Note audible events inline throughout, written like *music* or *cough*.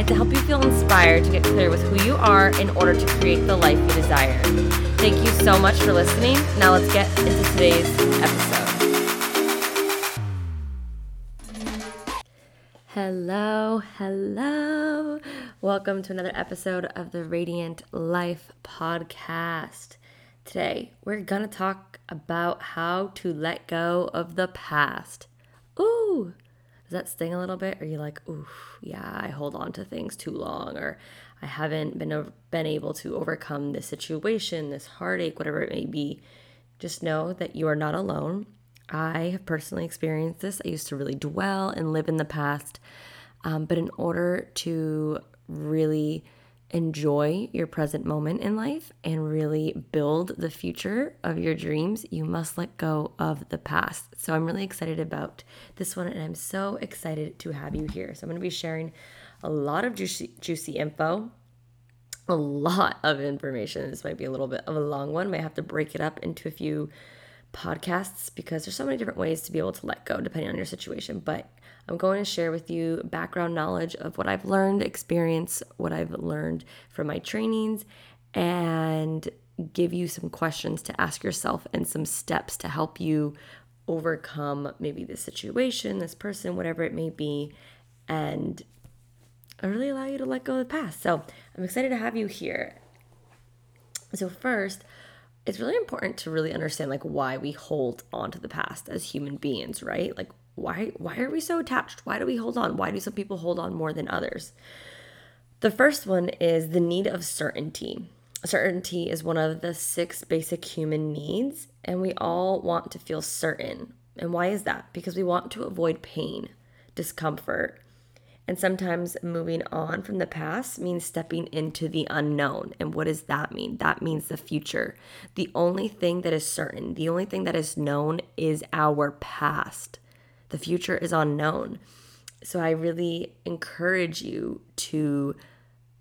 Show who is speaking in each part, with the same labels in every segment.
Speaker 1: and to help you feel inspired to get clear with who you are in order to create the life you desire. Thank you so much for listening. Now let's get into today's episode. Hello, hello. Welcome to another episode of the Radiant Life Podcast. Today, we're going to talk about how to let go of the past. Ooh, does that sting a little bit? Are you like, ooh, yeah, I hold on to things too long, or I haven't been been able to overcome this situation, this heartache, whatever it may be. Just know that you are not alone. I have personally experienced this. I used to really dwell and live in the past, um, but in order to really enjoy your present moment in life and really build the future of your dreams, you must let go of the past. So I'm really excited about this one and I'm so excited to have you here. So I'm going to be sharing a lot of juicy, juicy info, a lot of information. This might be a little bit of a long one. Might have to break it up into a few podcasts because there's so many different ways to be able to let go depending on your situation. But I'm going to share with you background knowledge of what I've learned, experience, what I've learned from my trainings, and give you some questions to ask yourself and some steps to help you overcome maybe this situation, this person, whatever it may be, and really allow you to let go of the past. So I'm excited to have you here. So, first, it's really important to really understand like why we hold on to the past as human beings, right? Like why why are we so attached? Why do we hold on? Why do some people hold on more than others? The first one is the need of certainty. Certainty is one of the six basic human needs, and we all want to feel certain. And why is that? Because we want to avoid pain, discomfort, and sometimes moving on from the past means stepping into the unknown. And what does that mean? That means the future. The only thing that is certain, the only thing that is known is our past. The future is unknown. So I really encourage you to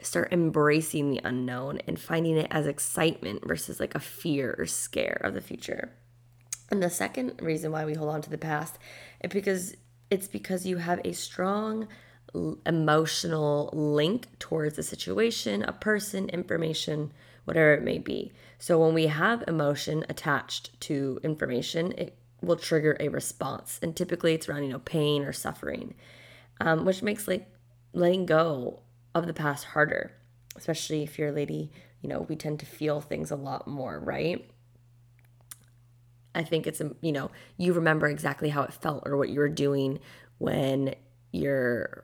Speaker 1: start embracing the unknown and finding it as excitement versus like a fear or scare of the future. And the second reason why we hold on to the past is because it's because you have a strong emotional link towards a situation, a person, information, whatever it may be. So when we have emotion attached to information, it will trigger a response, and typically it's around you know pain or suffering, um, which makes like letting go of the past harder, especially if you're a lady. You know, we tend to feel things a lot more, right? I think it's a you know you remember exactly how it felt or what you were doing when you're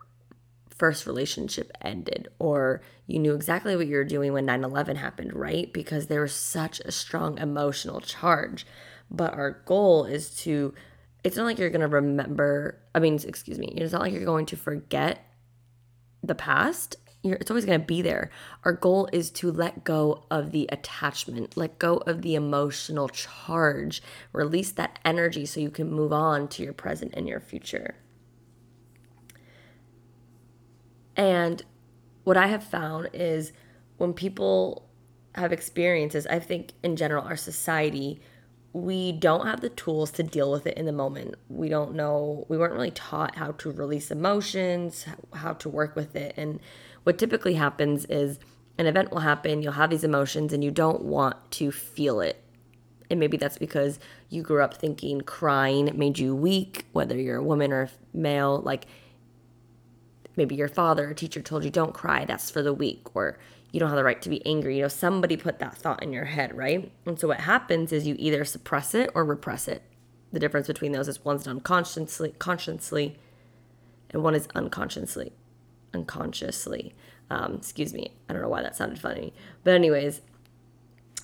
Speaker 1: first relationship ended or you knew exactly what you were doing when 9-11 happened right because there was such a strong emotional charge but our goal is to it's not like you're going to remember i mean excuse me it's not like you're going to forget the past. You're, it's always going to be there. Our goal is to let go of the attachment let go of the emotional charge. Release that energy so you can move on to your present and your future. And what I have found is when people have experiences, I think in general, our society, we don't have the tools to deal with it in the moment. We don't know, we weren't really taught how to release emotions, how to work with it. And what typically happens is an event will happen, you'll have these emotions, and you don't want to feel it. And maybe that's because you grew up thinking crying made you weak, whether you're a woman or male. Like, maybe your father or teacher told you don't cry that's for the weak or you don't have the right to be angry. You know somebody put that thought in your head right? And so what happens is you either suppress it or repress it. The difference between those is one's done consciously consciously and one is unconsciously unconsciously. Um, excuse me i don't know why that sounded funny. But anyways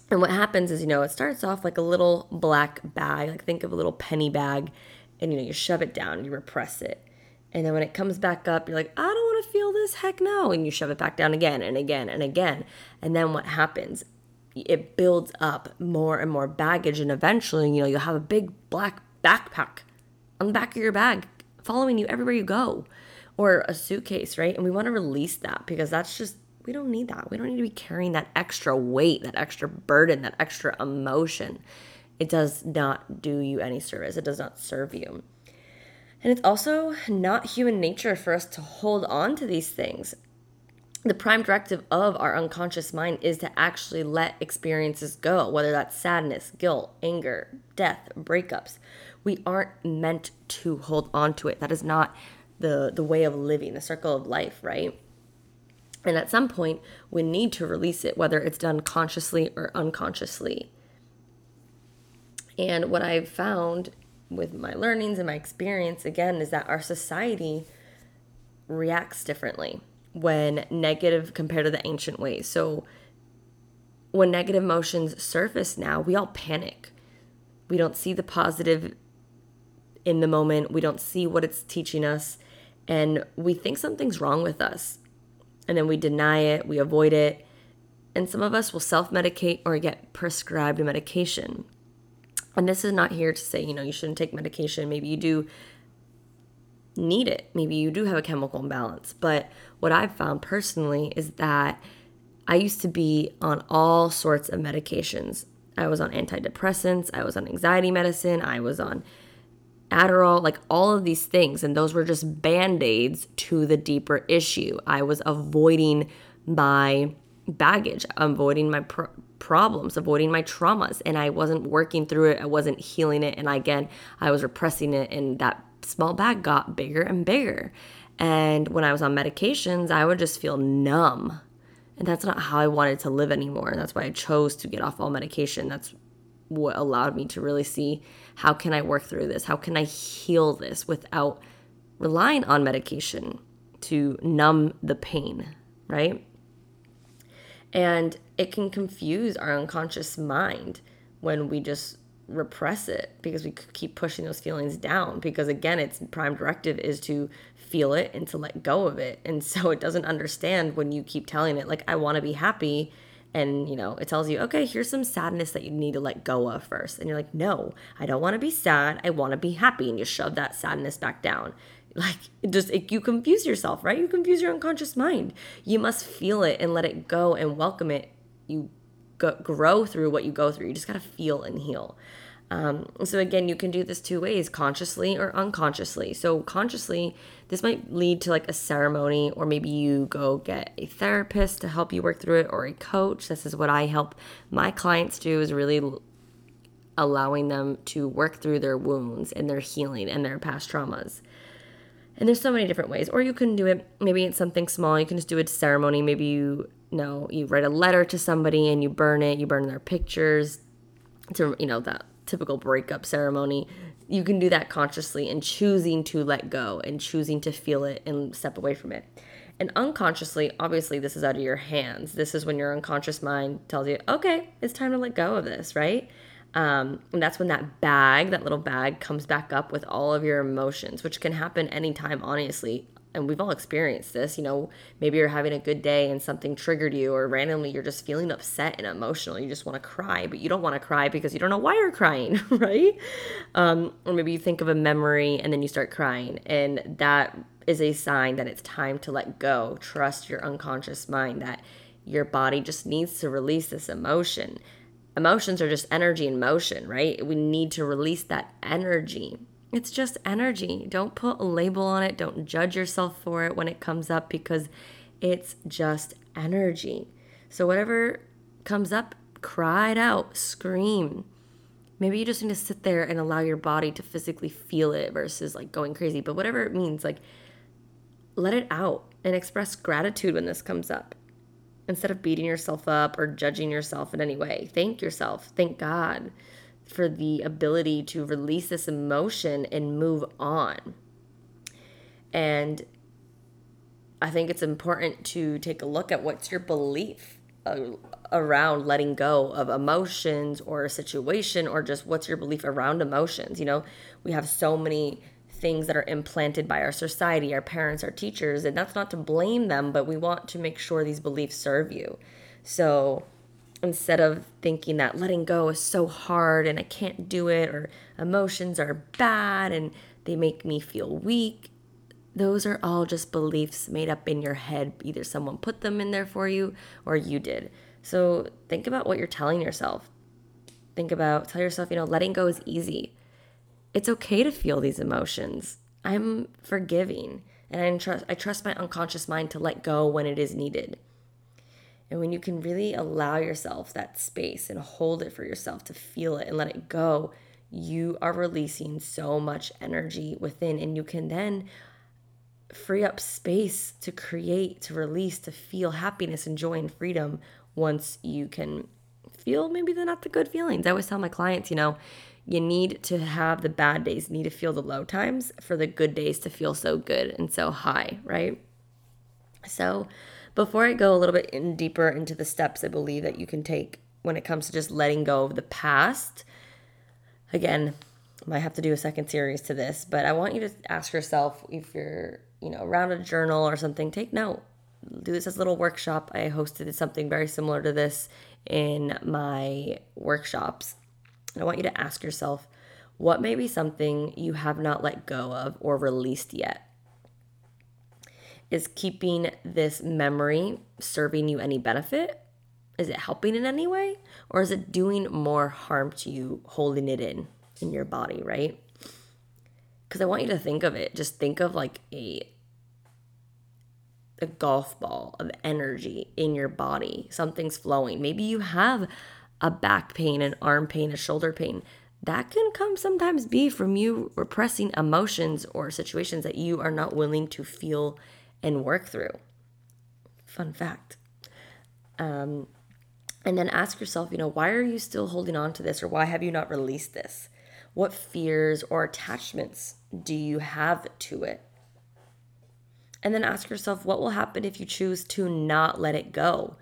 Speaker 1: and what happens is you know it starts off like a little black bag like think of a little penny bag and you know you shove it down you repress it. And then when it comes back up, you're like, I don't to feel this, heck no. And you shove it back down again and again and again. And then what happens? it builds up more and more baggage and eventually you know you'll have a big black backpack on the back of your bag following you everywhere you go. Or a suitcase right? And we want to release that because that's just we don't need that. We don't need to be carrying that extra weight that extra burden that extra emotion. It does not do you any service. It does not serve you and it's also not human nature for us to hold on to these things the prime directive of our unconscious mind is to actually let experiences go, whether that's sadness, guilt, anger, death, breakups. We aren't meant to hold on to it. That is not the, the way of living, the circle of life, right? And at some point, we need to release it, whether it's done consciously or unconsciously. And what I've found with my learnings and my experience, again, is that our society reacts differently when negative compared to the ancient ways. So when negative emotions surface now, we all panic. We don't see the positive in the moment. We don't see what it's teaching us. And we think something's wrong with us. And then we deny it, we avoid it. And some of us will self medicate or get prescribed medication. And this is not here to say, you know, you shouldn't take medication. Maybe you do need it. Maybe you do have a chemical imbalance. But what I've found personally is that I used to be on all sorts of medications. I was on antidepressants, I was on anxiety medicine, I was on Adderall, like all of these things. And those were just band aids to the deeper issue. I was avoiding my baggage, avoiding my problems, avoiding my traumas. And I wasn't working through it, I wasn't healing it. And again, I was repressing it. And that small bag got bigger and bigger. And when I was on medications, I would just feel numb. And that's not how I wanted to live anymore. And that's why I chose to get off all medication. That's what allowed me to really see how can I work through this? How can I heal this without relying on medication to numb the pain, right? And it can confuse our unconscious mind when we just repress it because we keep pushing those feelings down because again its prime directive is to feel it and to let go of it. And so it doesn't understand when you keep telling it like i want to be happy and you know it tells you okay here's some sadness that you need to let go of first. And you're like no i don't want to be sad. I want to be happy. And you shove that sadness back down like it just it, you confuse yourself right you confuse your unconscious mind you must feel it and let it go and welcome it you go, grow through what you go through you just got to feel and heal um, so again, you can do this two ways, consciously or unconsciously. So consciously, this might lead to like a ceremony, or maybe you go get a therapist to help you work through it, or a coach. This is what I help my clients do is really allowing them to work through their wounds and their healing and their past traumas. And there's so many different ways. Or you can do it, maybe it's something small. You can just do a ceremony. Maybe you, know, you write a letter to somebody and you burn it, you burn their pictures to, you know, that typical breakup ceremony, you can do that consciously and choosing to let go and choosing to feel it and step away from it. And unconsciously, obviously, this is out of your hands. This is when your unconscious mind tells you, okay, it's time to let go of this, right? Um, and that's when that bag, that little bag, comes back up with all of your emotions, which can happen anytime, honestly and we've all experienced this, you know, maybe you're having a good day and something triggered you, or randomly you're just feeling upset and emotional. You just want to cry, but you don't want to cry because you don't know why you're crying, *laughs* right? Um, or maybe you think of a memory and then you start crying, and that is a sign that it's time to let go. Trust your unconscious mind that your body just needs to release this emotion. Emotions are just energy in motion, right? We need to release that energy. It's just energy. Don't put a label on it. Don't judge yourself for it when it comes up because it's just energy. So, whatever comes up, cry it out, scream. Maybe you just need to sit there and allow your body to physically feel it versus like going crazy. But whatever it means, like let it out and express gratitude when this comes up instead of beating yourself up or judging yourself in any way. Thank yourself. Thank God for the ability to release this emotion and move on. And I think it's important to take a look at what's your belief around letting go of emotions or a situation or just what's your belief around emotions. You know, we have so many things that are implanted by our society, our parents, our teachers, and that's not to blame them, but we want to make sure these beliefs serve you. So, instead of thinking that letting go is so hard and I can't do it or emotions are bad and they make me feel weak, those are all just beliefs made up in your head. Either someone put them in there for you or you did. So think about what you're telling yourself. Think about, tell yourself, you know, letting go is easy. It's okay to feel these emotions. I'm forgiving and I trust, I trust my unconscious mind to let go when it is needed. And when you can really allow yourself that space and hold it for yourself to feel it and let it go, you are releasing so much energy within, and you can then free up space to create, to release, to feel happiness and joy and freedom once you can feel maybe they're not the good feelings. I always tell my clients, you know, you need to have the bad days, you need to feel the low times for the good days to feel so good and so high, right? So, before I go a little bit in deeper into the steps I believe that you can take when it comes to just letting go of the past, again, I might have to do a second series to this, but I want you to ask yourself if you're, you know, around a journal or something, take note. Do this as a little workshop. I hosted something very similar to this in my workshops. I want you to ask yourself what may be something you have not let go of or released yet. Is keeping this memory serving you any benefit? Is it helping in any way? Or is it doing more harm to you holding it in in your body, right? Because I want you to think of it. Just think of like a a golf ball of energy in your body. Something's flowing. Maybe you have a back pain, an arm pain, a shoulder pain. That can come sometimes be from you repressing emotions or situations that you are not willing to feel and work through. Fun fact. Um, and then ask yourself, you know, why are you still holding on to this or why have you not released this? What fears or attachments do you have to it? And then ask yourself, what will happen if you choose to not let it go?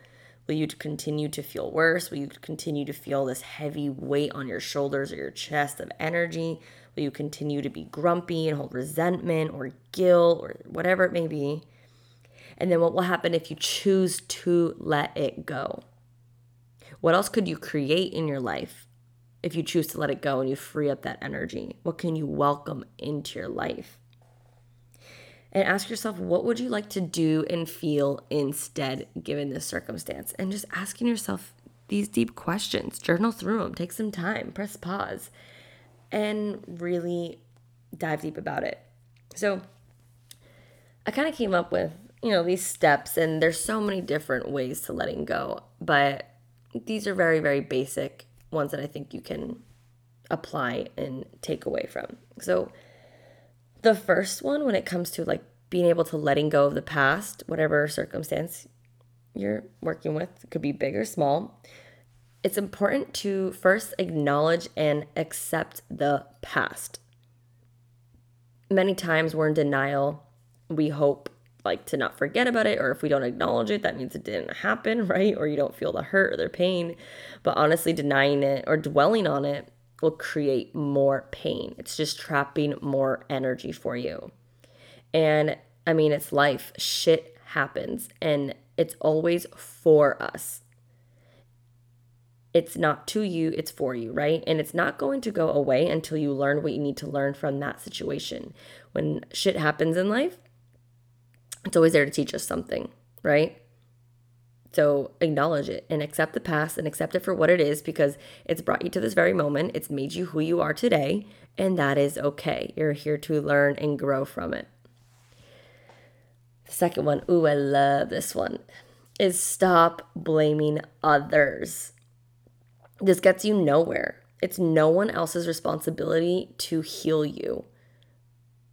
Speaker 1: Will you continue to feel worse? Will you continue to feel this heavy weight on your shoulders or your chest of energy? Will you continue to be grumpy and hold resentment or guilt or whatever it may be? And then what will happen if you choose to let it go? What else could you create in your life if you choose to let it go and you free up that energy? What can you welcome into your life? And ask yourself, what would you like to do and feel instead given this circumstance? And just asking yourself these deep questions. Journal through them, take some time, press pause and really dive deep about it. So I kind of came up with, you know, these steps, and there's so many different ways to letting go, but these are very, very basic ones that I think you can apply and take away from. So the first one, when it comes to like being able to letting go of the past, whatever circumstance you're working with, could be big or small, it's important to first acknowledge and accept the past. Many times we're in denial. We hope like to not forget about it or if we don't acknowledge it that means it didn't happen, *laughs* right? Or you don't feel the hurt or the pain. But honestly denying it or dwelling on it will create more pain. It's just trapping more energy for you. And I mean, it's life. Shit happens and it's always for us it's not to you, it's for you, right? And it's not going to go away until you learn what you need to learn from that situation. When shit happens in life, it's always there to teach us something, right? So acknowledge it and accept the past and accept it for what it is because it's brought you to this very moment. It's made you who you are today, and that is okay. You're here to learn and grow from it. The second one, ooh, I love this one, is stop blaming others this gets you nowhere. It's no one else's responsibility to heal you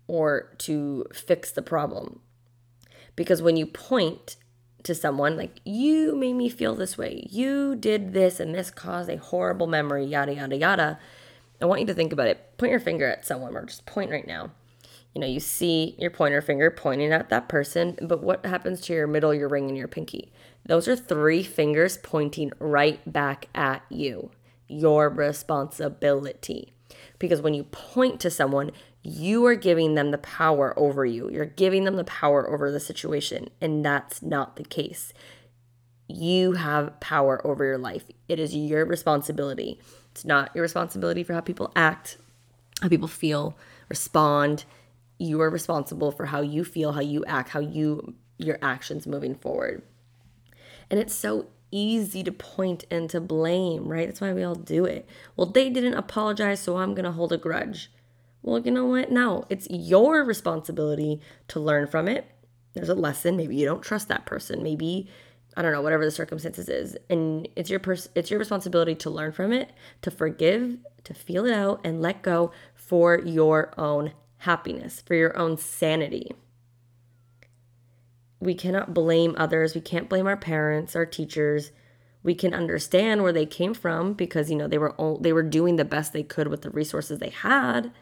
Speaker 1: or to fix the problem. Because when you point to someone, like, you made me feel this way, you did this, and this caused a horrible memory, yada, yada, yada. I want you to think about it. Point your finger at someone, or just point right now. You know, you see your pointer finger pointing at that person, but what happens to your middle, your ring, and your pinky? Those are three fingers pointing right back at you. Your responsibility. Because when you point to someone, you are giving them the power over you. You're giving them the power over the situation. And that's not the case. You have power over your life. It is your responsibility. It's not your responsibility for how people act, how people feel, respond. You are responsible for how you feel, how you act, how you your actions moving forward. And it's so easy to point and to blame, right? That's why we all do it. Well, they didn't apologize, so I'm going to hold a grudge. Well, you know what? No, it's your responsibility to learn from it. There's a lesson. Maybe you don't trust that person. Maybe I don't know, whatever the circumstances is. And it's your pers- it's your responsibility to learn from it, to forgive, to feel it out and let go for your own happiness, for your own sanity we cannot blame others. We can't blame our parents, our teachers. We can understand where they came from because you know they were all, they were doing the best they could with the resources they had.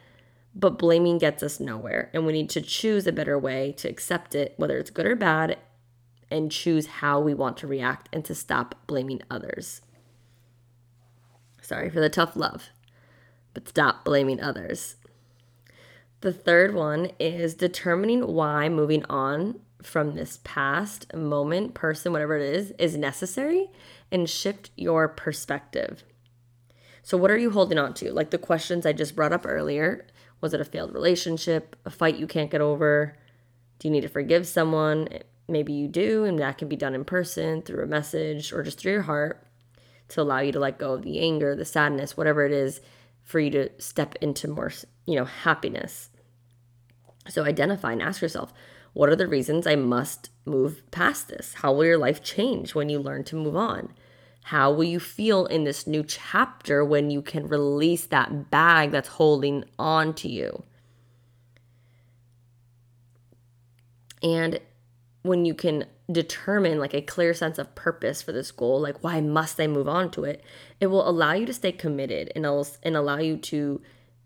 Speaker 1: But blaming gets us nowhere, and we need to choose a better way to accept it, whether it's good or bad, and choose how we want to react and to stop blaming others. Sorry for the tough love, but stop blaming others. The third one is determining why moving on from this past moment, person, whatever it is, is necessary and shift your perspective. So, what are you holding on to? Like the questions I just brought up earlier was it a failed relationship, a fight you can't get over? Do you need to forgive someone? Maybe you do, and that can be done in person through a message or just through your heart to allow you to let go of the anger, the sadness, whatever it is, for you to step into more, you know, happiness. So identify and ask yourself, what are the reasons I must move past this? How will your life change when you learn to move on? How will you feel in this new chapter when you can release that bag that's holding on to you? And when you can determine like a clear sense of purpose for this goal, like why must I move on to it, it will allow you to stay committed and, and allow you to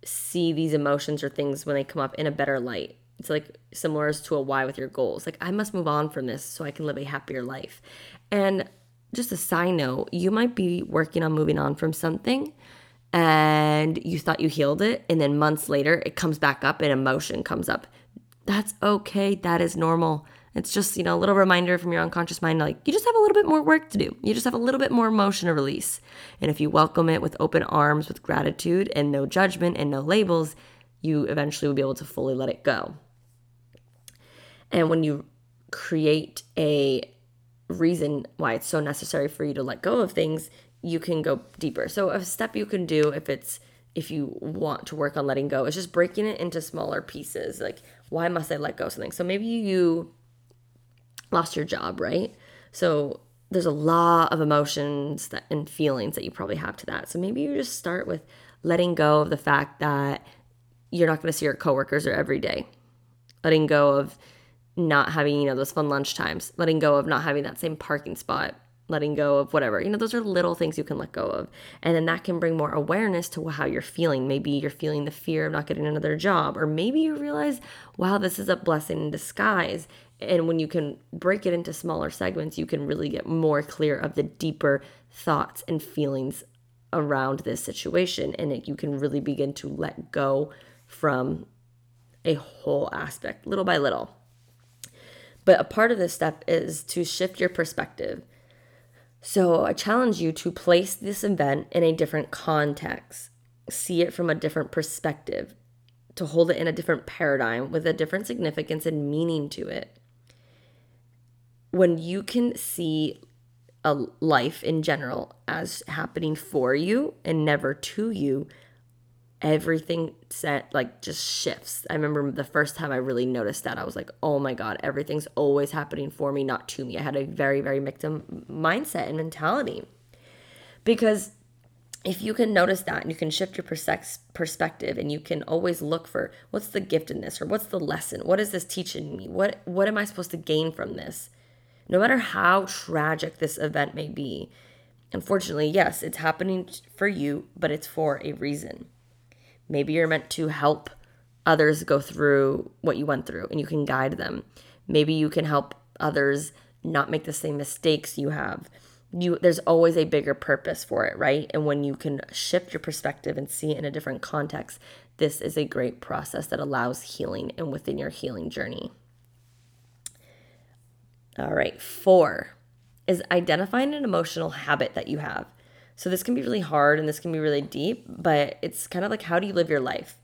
Speaker 1: see these emotions or things when they come up in a better light it's like similar to a why with your goals. Like, I must move on from this so I can live a happier life. And just a side note, you might be working on moving on from something and you thought you healed it. And then months later, it comes back up and emotion comes up. That's okay. That is normal. It's just, you know, a little reminder from your unconscious mind like, you just have a little bit more work to do. You just have a little bit more emotion to release. And if you welcome it with open arms, with gratitude and no judgment and no labels, you eventually will be able to fully let it go. And when you create a reason why it's so necessary for you to let go of things, you can go deeper. So a step you can do if it's if you want to work on letting go is just breaking it into smaller pieces. Like why must I let go of something? So maybe you lost your job, right? So there's a lot of emotions that, and feelings that you probably have to that. So maybe you just start with letting go of the fact that you're not going to see your coworkers or every day. Letting go of not having, you know, those fun lunch times, letting go of not having that same parking spot, letting go of whatever. You know, those are little things you can let go of. And then that can bring more awareness to how you're feeling. Maybe you're feeling the fear of not getting another job, or maybe you realize, wow, this is a blessing in disguise. And when you can break it into smaller segments, you can really get more clear of the deeper thoughts and feelings around this situation. And it, you can really begin to let go from a whole aspect little by little. But a part of this step is to shift your perspective. So I challenge you to place this event in a different context, see it from a different perspective, to hold it in a different paradigm with a different significance and meaning to it. When you can see a life in general as happening for you and never to you, everything set like just shifts. I remember the first time I really noticed that I was like, "Oh my god, everything's always happening for me, not to me." I had a very very victim mindset and mentality. Because if you can notice that and you can shift your perspective and you can always look for what's the gift in this or what's the lesson? What is this teaching me? What what am I supposed to gain from this? No matter how tragic this event may be. Unfortunately, yes, it's happening for you, but it's for a reason. Maybe you're meant to help others go through what you went through and you can guide them. Maybe you can help others not make the same mistakes you have. You there's always a bigger purpose for it, right? And when you can shift your perspective and see it in a different context, this is a great process that allows healing and within your healing journey. All right, 4 is identifying an emotional habit that you have. So this can be really hard and this can be really deep, but it's kind of like how do you live your life?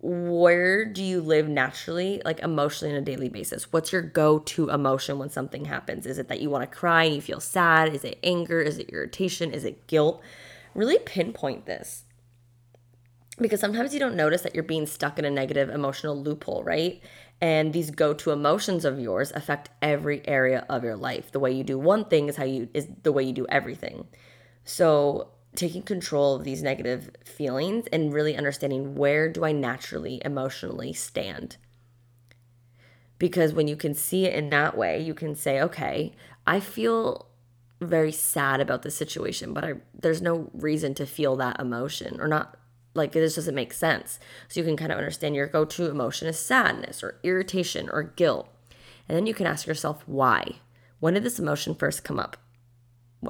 Speaker 1: Where do you live naturally, like emotionally on a daily basis? What's your go to emotion when something happens? Is it that you want to cry and you feel sad? Is it anger? Is it irritation? Is it guilt? Really pinpoint this because sometimes you don't notice that you're being stuck in a negative emotional loophole, right? And these go-to emotions of yours affect every area of your life. The way you do one thing is how you is the way you do everything. So, taking control of these negative feelings and really understanding where do I naturally emotionally stand? Because when you can see it in that way, you can say, okay, I feel very sad about the situation, but I, there's no reason to feel that emotion or not like this doesn't make sense. So you can kind of understand your go to emotion is sadness or irritation or guilt. And then you can ask yourself, why? When did this emotion first come up?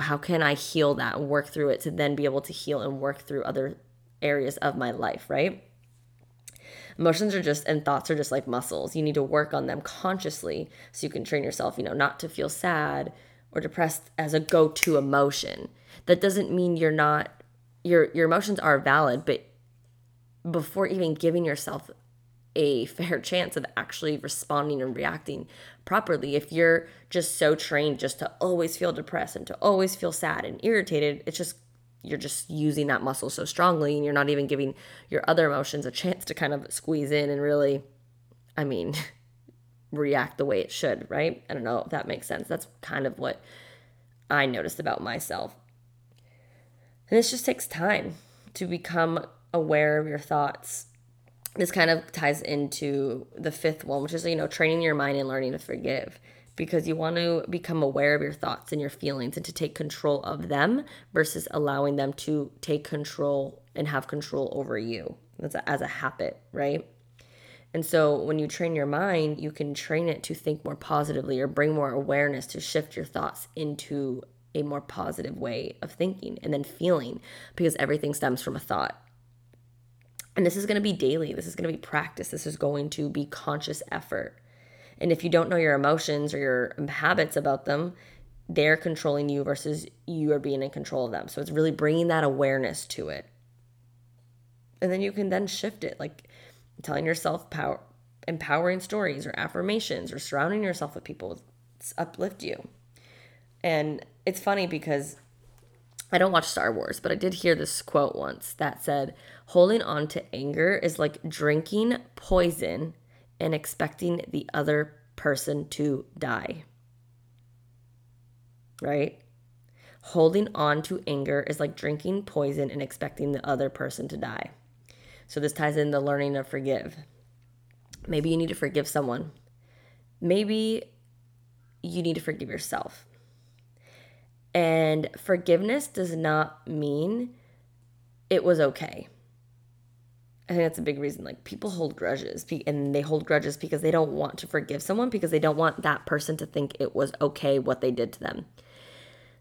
Speaker 1: How can I heal that and work through it to then be able to heal and work through other areas of my life, right? Emotions are just, and thoughts are just like muscles. You need to work on them consciously so you can train yourself, you know, not to feel sad or depressed as a go to emotion. That doesn't mean you're not, your, your emotions are valid, but before even giving yourself a fair chance of actually responding and reacting properly. If you're just so trained just to always feel depressed and to always feel sad and irritated, it's just you're just using that muscle so strongly and you're not even giving your other emotions a chance to kind of squeeze in and really I mean *laughs* react the way it should, right? I don't know if that makes sense. That's kind of what I noticed about myself. And this just takes time to become aware of your thoughts. This kind of ties into the fifth one, which is, you know, training your mind and learning to forgive because you want to become aware of your thoughts and your feelings and to take control of them versus allowing them to take control and have control over you. That's a, as a habit, right? And so when you train your mind, you can train it to think more positively or bring more awareness to shift your thoughts into a more positive way of thinking and then feeling because everything stems from a thought. And this is going to be daily. This is going to be practice. This is going to be conscious effort. And if you don't know your emotions or your habits about them, they're controlling you versus you are being in control of them. So it's really bringing that awareness to it. And then you can then shift it, like telling yourself power, empowering stories or affirmations or surrounding yourself with people uplift you. And it's funny because I don't watch Star Wars, but I did hear this quote once that said, holding on to anger is like drinking poison and expecting the other person to die. Right? Holding on to anger is like drinking poison and expecting the other person to die. So this ties in the learning to forgive. Maybe you need to forgive someone. Maybe you need to forgive yourself. And forgiveness does not mean it was okay. I think that's a big reason. Like people hold grudges and they hold grudges because they don't want to forgive someone because they don't want that person to think it was okay what they did to them.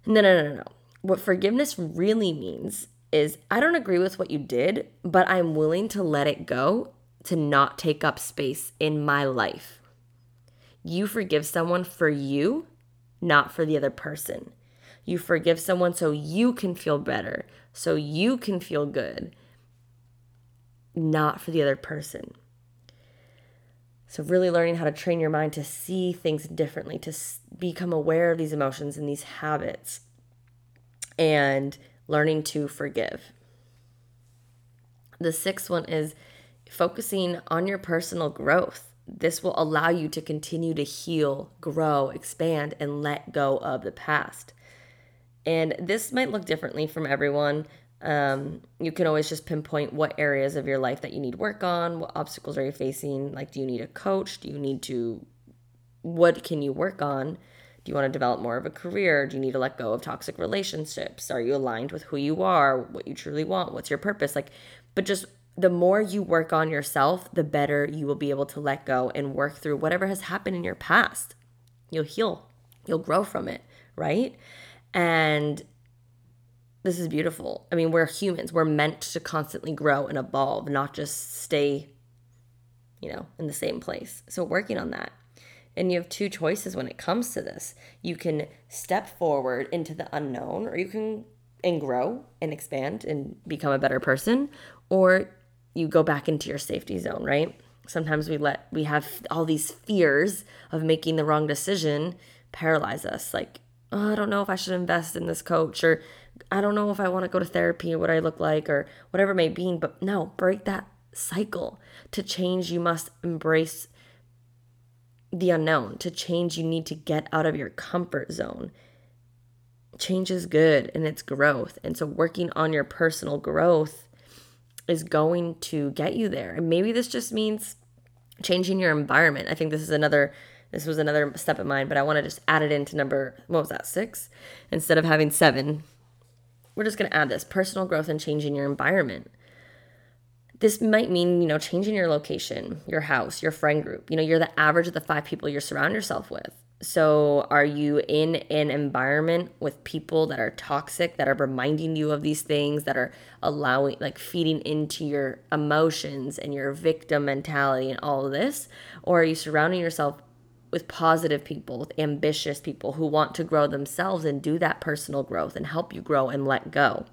Speaker 1: No, no, no, no. No. What forgiveness really means is I don't agree with what you did, but I'm willing to let it go to not take up space in my life. You forgive someone for you, not for the other person. You forgive someone so you can feel better, so you can feel good, not for the other person. So, really learning how to train your mind to see things differently, to become aware of these emotions and these habits, and learning to forgive. The sixth one is focusing on your personal growth. This will allow you to continue to heal, grow, expand, and let go of the past. And this might look differently from everyone. Um, you can always just pinpoint what areas of your life that you need work on, what obstacles are you facing? Like, do you need a coach? Do you need to, what can you work on? Do you want to develop more of a career? Do you need to let go of toxic relationships? Are you aligned with who you are, what you truly want? What's your purpose? Like, but just the more you work on yourself, the better you will be able to let go and work through whatever has happened in your past. You'll heal, you'll grow from it, right? And this is beautiful. I mean, we're humans. We're meant to constantly grow and evolve, not just stay, you know, in the same place. So, working on that. And you have two choices when it comes to this. You can step forward into the unknown, or you can and grow and expand and become a better person, or you go back into your safety zone, right? Sometimes we let we have all these fears of making the wrong decision paralyze us. Like, oh, I don't know if I should invest in this coach, or I don't know if I want to go to therapy or what I look like, or whatever it may be. But no, break that cycle. To change, you must embrace the unknown. To change, you need to get out of your comfort zone. Change is good and it's growth. And so, working on your personal growth is going to get you there. And maybe this just means changing your environment. I think this is another this was another step of mine, but I want to just add it into number what was that? 6 instead of having 7. We're just going to add this personal growth and changing your environment. This might mean, you know, changing your location, your house, your friend group. You know, you're the average of the 5 people you surround yourself with. So, are you in an environment with people that are toxic, that are reminding you of these things, that are allowing, like, feeding into your emotions and your victim mentality and all of this? Or are you surrounding yourself with positive people, with ambitious people who want to grow themselves and do that personal growth and help you grow and let go?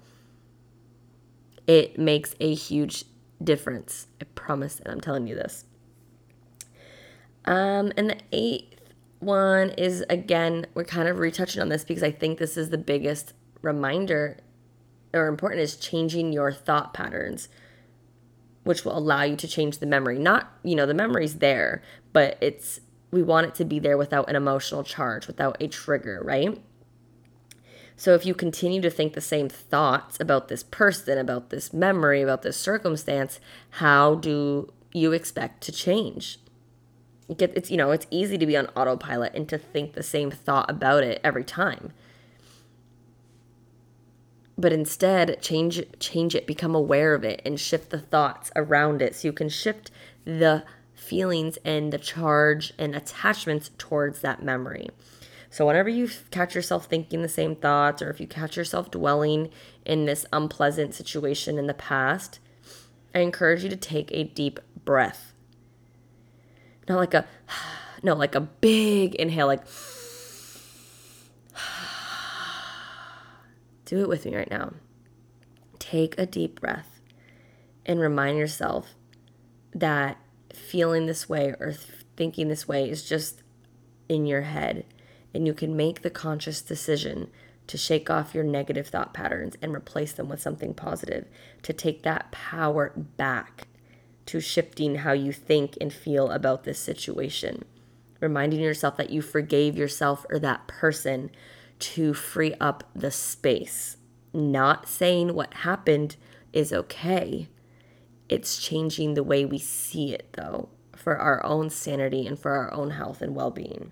Speaker 1: It makes a huge difference. I promise, and I'm telling you this. Um, and the eighth one is again, we're kind of retouching on this because I think this is the biggest reminder or important is changing your thought patterns, which will allow you to change the memory. Not, you know, the memory's there, but it's we want it to be there without an emotional charge, without a trigger, right? So if you continue to think the same thoughts about this person, about this memory, about this circumstance, how do you expect to change? it's you know it's easy to be on autopilot and to think the same thought about it every time but instead change change it become aware of it and shift the thoughts around it so you can shift the feelings and the charge and attachments towards that memory so whenever you catch yourself thinking the same thoughts or if you catch yourself dwelling in this unpleasant situation in the past i encourage you to take a deep breath not like a, *sighs* no, like a big inhale, like, *sighs* do it with me right now. Take a deep breath and remind yourself that feeling this way or thinking this way is just in your head. And you can make the conscious decision to shake off your negative thought patterns and replace them with something positive, to take that power back to shifting how you think and feel about this situation. Reminding yourself that you forgave yourself or that person to free up the space. Not saying what happened is okay. It's changing the way we see it, though, for our own sanity and for our own health and well being.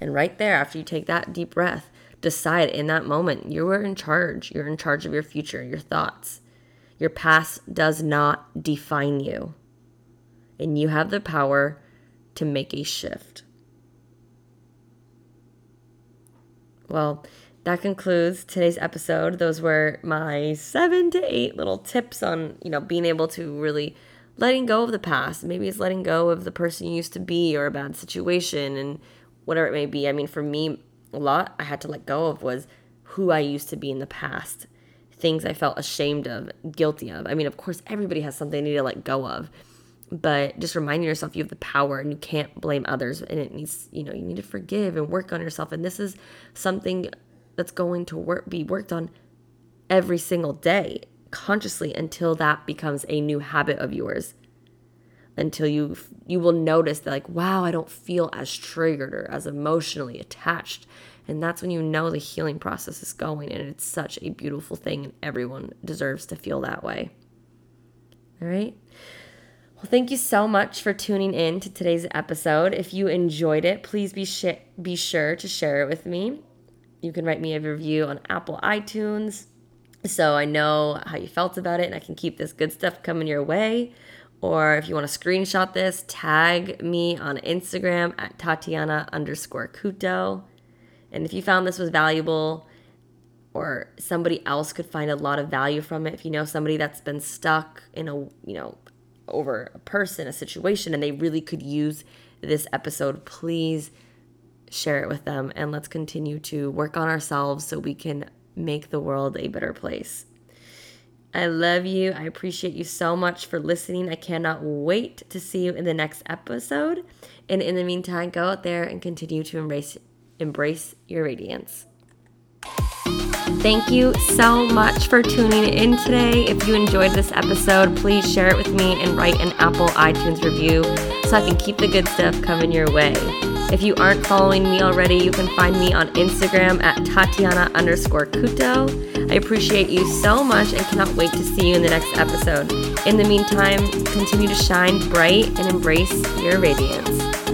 Speaker 1: And right there, after you take that deep breath, decide in that moment you are in charge. You're in charge of your future, your thoughts. Your past does not define you. And you have the power to make a shift. Well, that concludes today's episode. Those were my seven to eight little tips on, you know, being able to really letting go of the past. Maybe it's letting go of the person you used to be or a bad situation and whatever it may be. I mean, for me, a lot I had to let go of was who I used to be in the past things I felt ashamed of, guilty of. I mean, of course, everybody has something they need to let go of, but just reminding yourself you have the power and you can't blame others. And it needs, you know, you need to forgive and work on yourself. And this is something that's going to work, be worked on every single day consciously until that becomes a new habit of yours until you you will notice that like wow i don't feel as triggered or as emotionally attached and that's when you know the healing process is going, and it's such a beautiful thing, and everyone deserves to feel that way. All right. Well, thank you so much for tuning in to today's episode. If you enjoyed it, please be sh- be sure to share it with me. You can write me a review on Apple iTunes so I know how you felt about it and I can keep this good stuff coming your way. Or if you want to screenshot this, tag me on Instagram at Tatiana underscore Couto. And if you found this was valuable or somebody else could find a lot of value from it, if you know somebody that's been stuck in a, you know, over a person, a situation, and they really could use this episode, please share it with them and let's continue to work on ourselves so we can make the world a better place. I love you. I appreciate you so much for listening. I cannot wait to see you in the next episode. And in the meantime, go out there and continue to embrace embrace your radiance. Thank you so much for tuning in today. If you enjoyed this episode, please share it with me and write an Apple iTunes review so I can keep the good stuff coming your way. If you aren't following me already, you can find me on Instagram at Tatiana underscore Couto. I appreciate you so much and cannot wait to see you in the next episode. In the meantime, continue to shine bright and embrace your radiance.